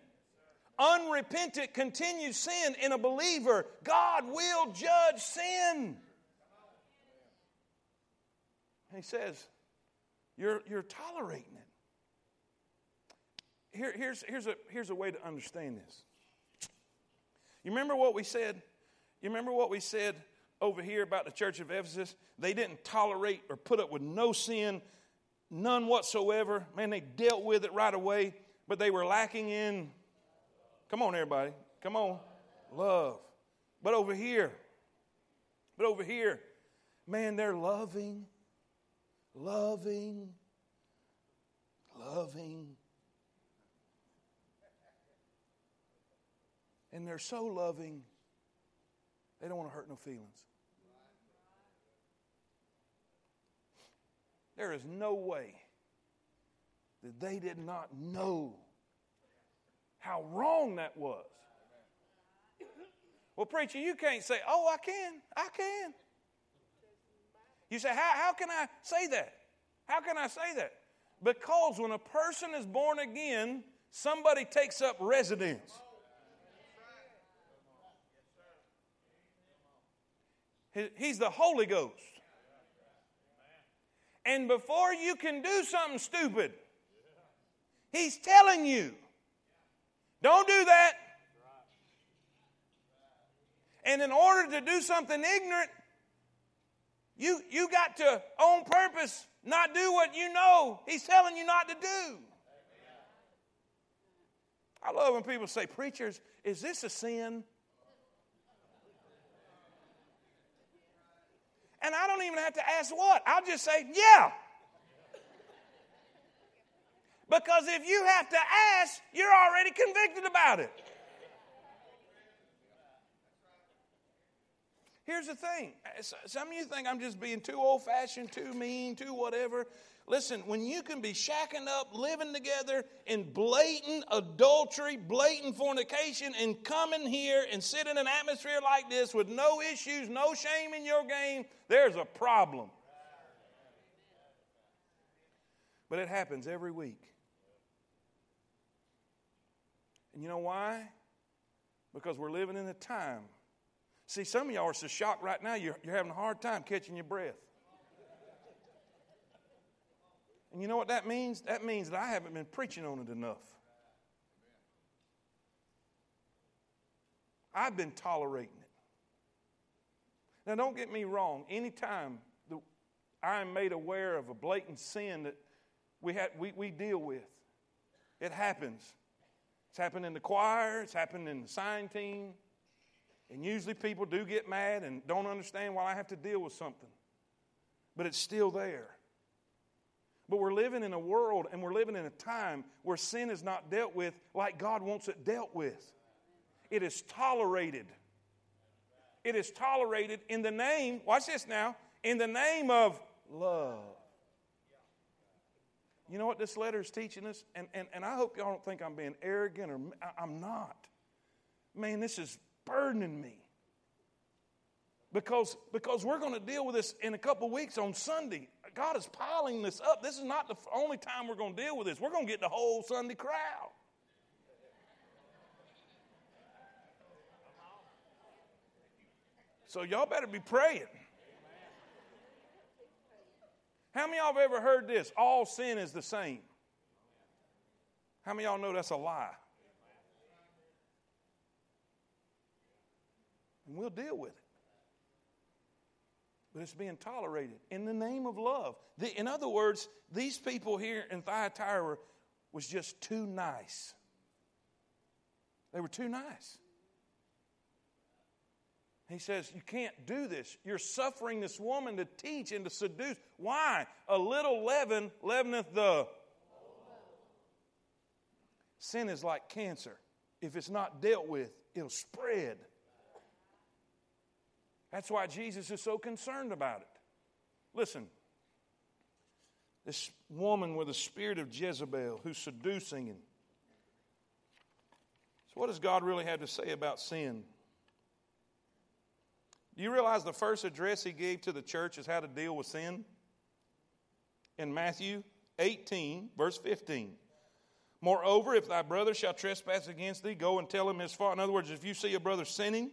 Unrepentant, continued sin in a believer, God will judge sin. he says, You're, you're tolerating it. Here, here's, here's, a, here's a way to understand this. You remember what we said? You remember what we said over here about the church of Ephesus? They didn't tolerate or put up with no sin, none whatsoever. Man, they dealt with it right away, but they were lacking in, come on, everybody, come on, love. But over here, but over here, man, they're loving, loving, loving, And they're so loving, they don't want to hurt no feelings. There is no way that they did not know how wrong that was. Well, preacher, you can't say, oh, I can. I can. You say, how, how can I say that? How can I say that? Because when a person is born again, somebody takes up residence. He's the Holy Ghost. And before you can do something stupid, He's telling you, don't do that. And in order to do something ignorant, you, you got to, on purpose, not do what you know He's telling you not to do. I love when people say, Preachers, is this a sin? And I don't even have to ask what. I'll just say, Yeah. Because if you have to ask, you're already convicted about it. Here's the thing some of you think I'm just being too old fashioned, too mean, too whatever. Listen, when you can be shacking up, living together in blatant adultery, blatant fornication, and coming here and sit in an atmosphere like this with no issues, no shame in your game, there's a problem. But it happens every week. And you know why? Because we're living in a time See, some of y'all are so shocked right now, you're, you're having a hard time catching your breath. And you know what that means? That means that I haven't been preaching on it enough. I've been tolerating it. Now, don't get me wrong. Anytime I am made aware of a blatant sin that we, have, we, we deal with, it happens. It's happened in the choir, it's happened in the sign team, and usually people do get mad and don't understand why I have to deal with something. But it's still there. But we're living in a world and we're living in a time where sin is not dealt with like God wants it dealt with. It is tolerated. It is tolerated in the name, watch this now, in the name of love. You know what this letter is teaching us? And, and, and I hope y'all don't think I'm being arrogant or I'm not. Man, this is burdening me. Because, because we're going to deal with this in a couple weeks on Sunday. God is piling this up. This is not the only time we're going to deal with this. We're going to get the whole Sunday crowd. So y'all better be praying. How many of y'all have ever heard this? All sin is the same. How many of y'all know that's a lie? and we'll deal with it. But it's being tolerated in the name of love. The, in other words, these people here in Thyatira was just too nice. They were too nice. He says, You can't do this. You're suffering this woman to teach and to seduce. Why? A little leaven leaveneth the. Sin is like cancer. If it's not dealt with, it'll spread. That's why Jesus is so concerned about it. Listen, this woman with the spirit of Jezebel who's seducing and so what does God really have to say about sin? Do you realize the first address he gave to the church is how to deal with sin? In Matthew 18, verse 15. Moreover, if thy brother shall trespass against thee, go and tell him his fault. In other words, if you see a brother sinning,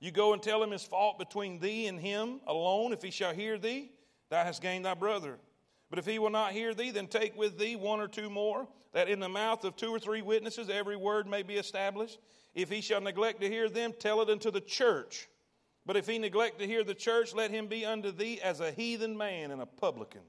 you go and tell him his fault between thee and him alone. If he shall hear thee, thou hast gained thy brother. But if he will not hear thee, then take with thee one or two more, that in the mouth of two or three witnesses every word may be established. If he shall neglect to hear them, tell it unto the church. But if he neglect to hear the church, let him be unto thee as a heathen man and a publican.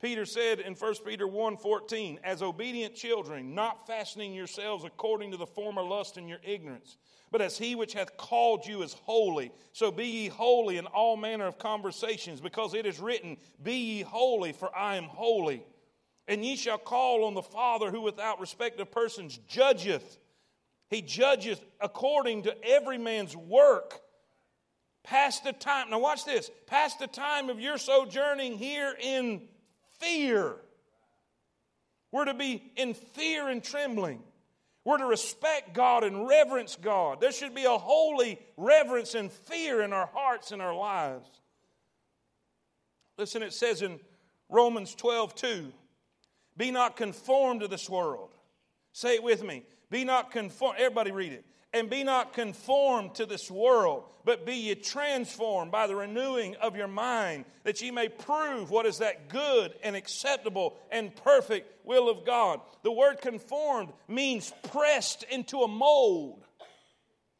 Peter said in 1 Peter 1:14, as obedient children, not fastening yourselves according to the former lust in your ignorance, but as he which hath called you is holy, so be ye holy in all manner of conversations, because it is written, Be ye holy, for I am holy. And ye shall call on the Father who without respect of persons judgeth. He judgeth according to every man's work. Past the time, now watch this, past the time of your sojourning here in fear. We're to be in fear and trembling. We're to respect God and reverence God. There should be a holy reverence and fear in our hearts and our lives. Listen, it says in Romans 12, 2, be not conformed to this world. Say it with me. Be not conformed. Everybody read it. And be not conformed to this world, but be ye transformed by the renewing of your mind, that ye may prove what is that good and acceptable and perfect will of God. The word conformed means pressed into a mold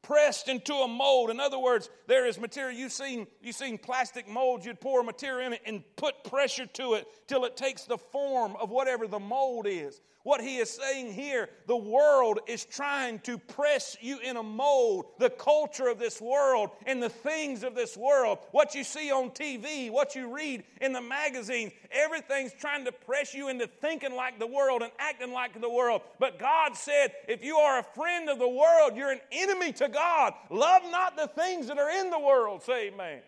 pressed into a mold. In other words, there is material. You've seen, you've seen plastic molds. You'd pour material in it and put pressure to it till it takes the form of whatever the mold is. What he is saying here, the world is trying to press you in a mold, the culture of this world and the things of this world. What you see on TV, what you read in the magazines, everything's trying to press you into thinking like the world and acting like the world. But God said, if you are a friend of the world, you're an enemy to God. Love not the things that are in the world. Say amen.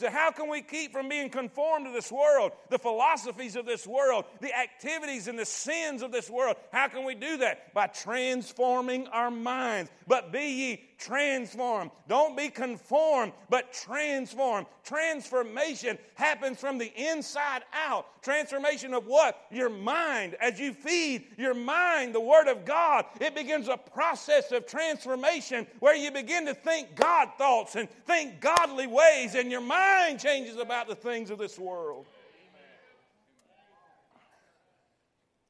So, how can we keep from being conformed to this world, the philosophies of this world, the activities and the sins of this world? How can we do that? By transforming our minds. But be ye transformed. Don't be conformed, but transformed. Transformation happens from the inside out. Transformation of what? Your mind. As you feed your mind the Word of God, it begins a process of transformation where you begin to think God thoughts and think godly ways, and your mind changes about the things of this world.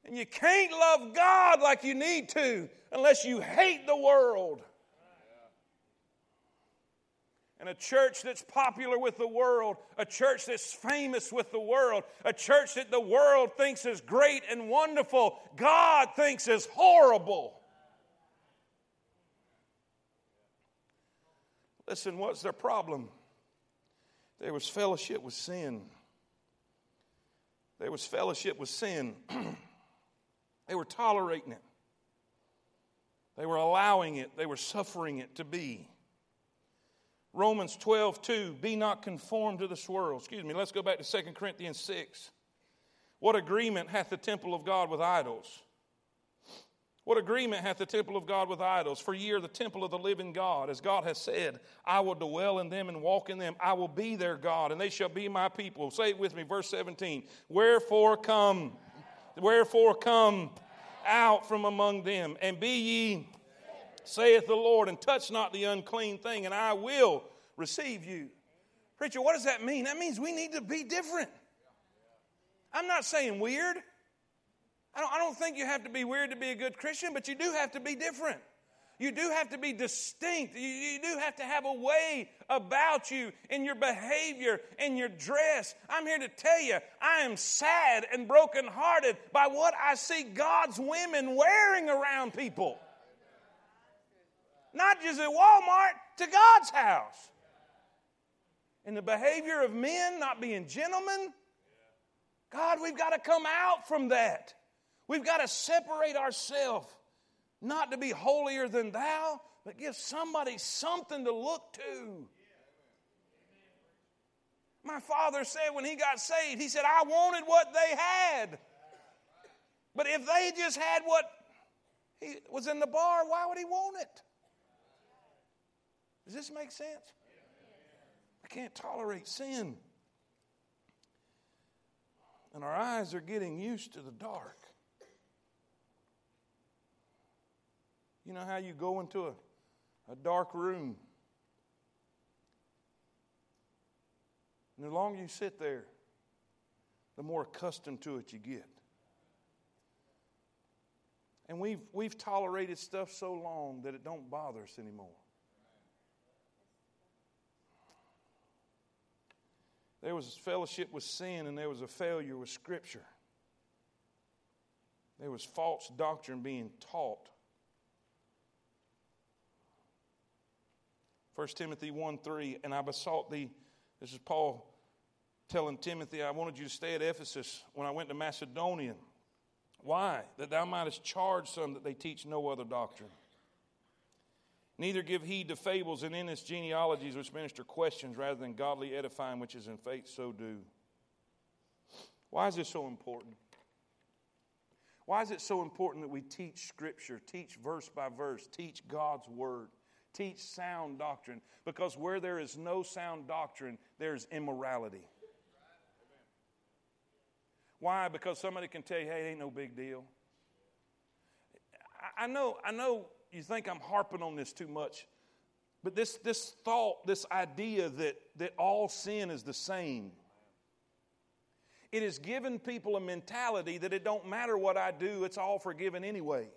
And you can't love God like you need to unless you hate the world. And a church that's popular with the world, a church that's famous with the world, a church that the world thinks is great and wonderful, God thinks is horrible. Listen, what's their problem? There was fellowship with sin. There was fellowship with sin. they were tolerating it. They were allowing it. They were suffering it to be. Romans 12, 2, be not conformed to this world. Excuse me, let's go back to 2 Corinthians 6. What agreement hath the temple of God with idols? What agreement hath the temple of God with idols? For ye are the temple of the living God. As God has said, I will dwell in them and walk in them. I will be their God, and they shall be my people. Say it with me, verse 17. Wherefore come, wherefore come out from among them, and be ye saith the Lord, and touch not the unclean thing, and I will receive you. Preacher, what does that mean? That means we need to be different. I'm not saying weird. I don't, I don't think you have to be weird to be a good Christian, but you do have to be different. You do have to be distinct. You, you, do have to have a way about you in your behavior, in your dress. I'm here to tell you, I am sad and brokenhearted by what I see God's women wearing around people not just at Walmart, to God's house. And the behavior of men not being gentlemen, God, we've got to come out from that. We've got to separate ourselves, not to be holier than thou, but give somebody something to look to. My father said when he got saved, he said, I wanted what they had. But if they just had what he was in the bar, why would he want it? Does this make sense? I can't tolerate sin. And our eyes are getting used to the dark. You know how you go into a, a dark room, and the longer you sit there, the more accustomed to it you get. And we've, we've tolerated stuff so long that it don't bother us anymore. There was fellowship with sin and there was a failure with Scripture. There was false doctrine being taught. 1 Timothy 1 3, and I besought thee, this is Paul telling Timothy, I wanted you to stay at Ephesus when I went to Macedonia. Why? That thou mightest charge some that they teach no other doctrine. Neither give heed to fables and endless genealogies which minister questions rather than godly edifying, which is in faith, so do. Why is this so important? Why is it so important that we teach Scripture, teach verse by verse, teach God's Word, teach sound doctrine? Because where there is no sound doctrine, there's immorality. Why? Because somebody can tell you, hey, it ain't no big deal. I know, I know you think I'm harping on this too much, but this, this thought, this idea that, that all sin is the same, it has given people a mentality that it don't matter what I do, it's all forgiven anyway.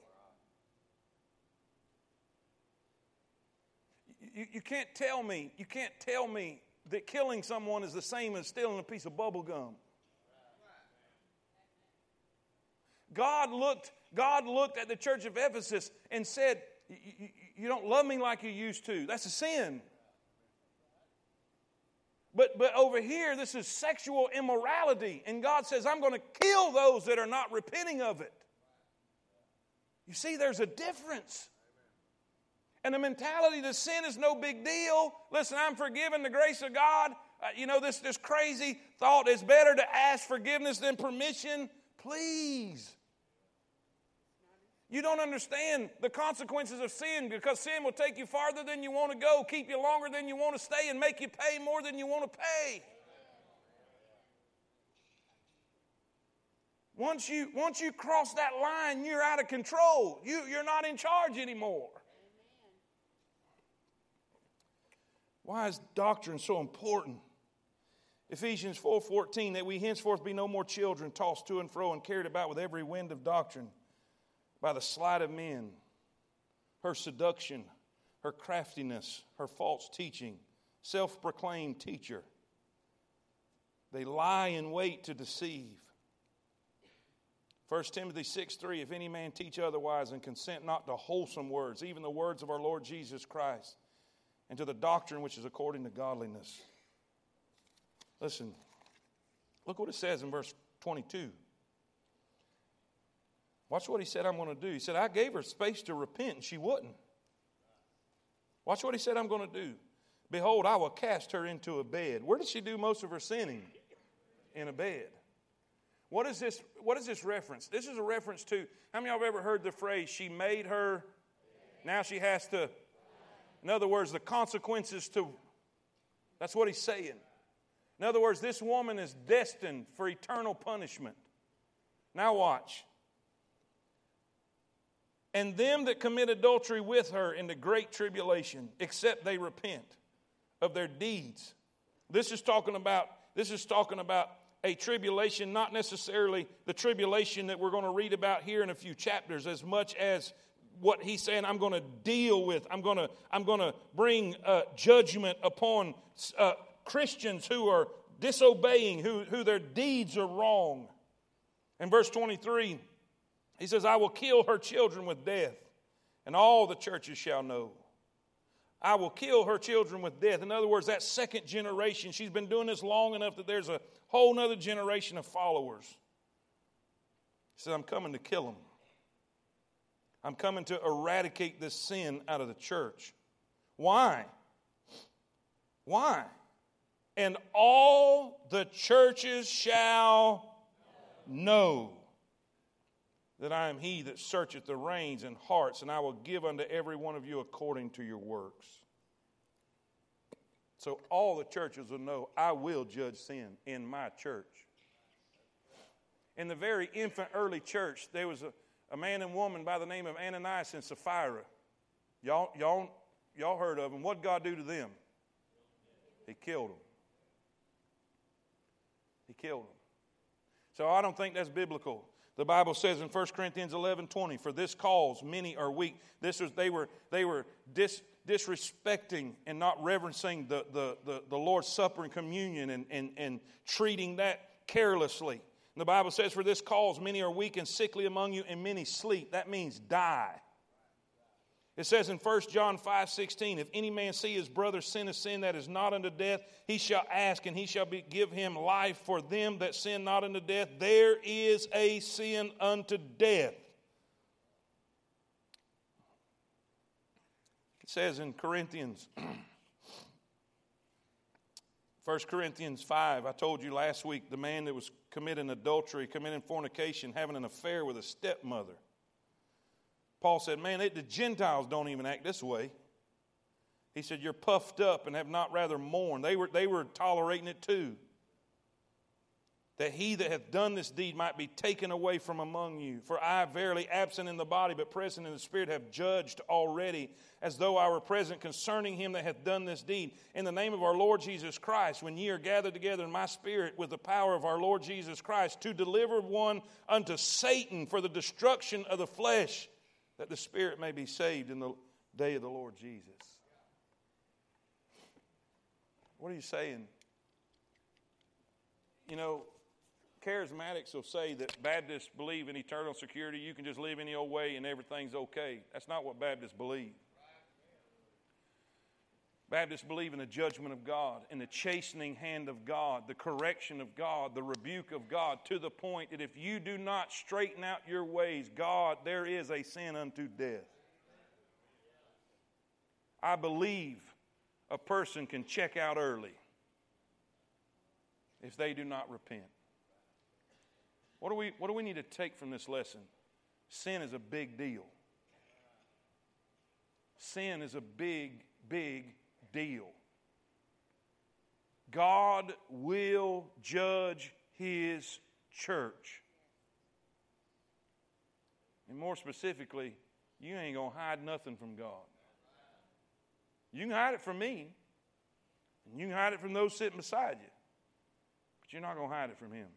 You, you can't tell me, you can't tell me that killing someone is the same as stealing a piece of bubble gum. God looked, God looked at the church of Ephesus and said, You don't love me like you used to. That's a sin. But, but over here, this is sexual immorality. And God says, I'm going to kill those that are not repenting of it. You see, there's a difference. And the mentality that sin is no big deal. Listen, I'm forgiven the grace of God. Uh, you know, this, this crazy thought it's better to ask forgiveness than permission. Please. You don't understand the consequences of sin because sin will take you farther than you want to go, keep you longer than you want to stay, and make you pay more than you want to pay. Once you, once you cross that line, you're out of control. You, you're not in charge anymore. Why is doctrine so important? Ephesians 4:14 that we henceforth be no more children tossed to and fro and carried about with every wind of doctrine by the sleight of men, her seduction, her craftiness, her false teaching, self proclaimed teacher. They lie in wait to deceive. 1 Timothy 6 3 If any man teach otherwise and consent not to wholesome words, even the words of our Lord Jesus Christ, and to the doctrine which is according to godliness. Listen, look what it says in verse 22. Watch what he said I'm going to do. He said, I gave her space to repent, and she wouldn't. Watch what he said I'm going to do. Behold, I will cast her into a bed. Where did she do most of her sinning? In a bed. What is this? What is this reference? This is a reference to how many of y'all have ever heard the phrase, she made her, now she has to. In other words, the consequences to. That's what he's saying. In other words, this woman is destined for eternal punishment. Now, watch and them that commit adultery with her into great tribulation, except they repent of their deeds. This is talking about this is talking about a tribulation, not necessarily the tribulation that we're going to read about here in a few chapters, as much as what he's saying i'm going to deal with i'm going to i'm going to bring uh, judgment upon uh, christians who are disobeying who, who their deeds are wrong in verse 23 he says, I will kill her children with death, and all the churches shall know. I will kill her children with death. In other words, that second generation, she's been doing this long enough that there's a whole other generation of followers. He says, I'm coming to kill them. I'm coming to eradicate this sin out of the church. Why? Why? And all the churches shall know that I am he that searcheth the reins and hearts, and I will give unto every one of you according to your works. So all the churches will know I will judge sin in my church. In the very infant early church, there was a, a man and woman by the name of Ananias and Sapphira. Y'all, y'all, y'all heard of them. What God do to them? He killed them. He killed them. So I don't think that's biblical. The Bible says in 1 Corinthians 11 20, for this cause many are weak. This was, they were, they were dis, disrespecting and not reverencing the, the, the, the, Lord's Supper and communion and, and, and treating that carelessly. And the Bible says, for this cause many are weak and sickly among you, and many sleep. That means die. It says in 1 John 5 16, if any man see his brother sin a sin that is not unto death, he shall ask, and he shall be, give him life for them that sin not unto death. There is a sin unto death. It says in Corinthians 1 Corinthians 5, I told you last week the man that was committing adultery, committing fornication, having an affair with a stepmother. Paul said, Man, it, the Gentiles don't even act this way. He said, You're puffed up and have not rather mourned. They were, they were tolerating it too that he that hath done this deed might be taken away from among you. For I, verily absent in the body, but present in the spirit, have judged already, as though I were present concerning him that hath done this deed. In the name of our Lord Jesus Christ, when ye are gathered together in my spirit with the power of our Lord Jesus Christ, to deliver one unto Satan for the destruction of the flesh, that the spirit may be saved in the day of the Lord Jesus. What are you saying? You know, charismatics will say that Baptists believe in eternal security. You can just live any old way and everything's okay. That's not what Baptists believe. Baptists believe in the judgment of God, in the chastening hand of God, the correction of God, the rebuke of God, to the point that if you do not straighten out your ways, God, there is a sin unto death. I believe a person can check out early if they do not repent. What do, we, what do we need to take from this lesson? Sin is a big deal. Sin is a big, big deal. God will judge his church. And more specifically, you ain't going to hide nothing from God. You can hide it from me, and you can hide it from those sitting beside you, but you're not going to hide it from him.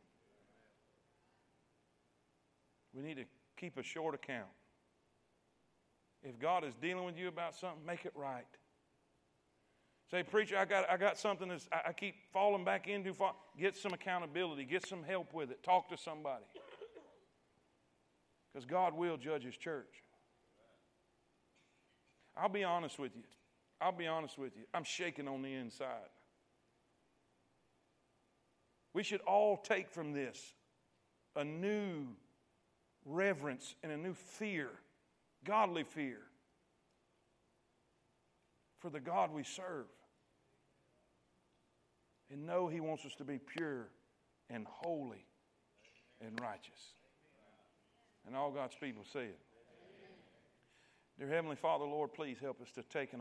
We need to keep a short account. If God is dealing with you about something, make it right. Say, preacher, I got, I got something that I, I keep falling back into. Get some accountability. Get some help with it. Talk to somebody. Because God will judge His church. I'll be honest with you. I'll be honest with you. I'm shaking on the inside. We should all take from this a new reverence and a new fear, godly fear for the God we serve. And know He wants us to be pure and holy and righteous. And all God's people say it. Dear Heavenly Father, Lord, please help us to take an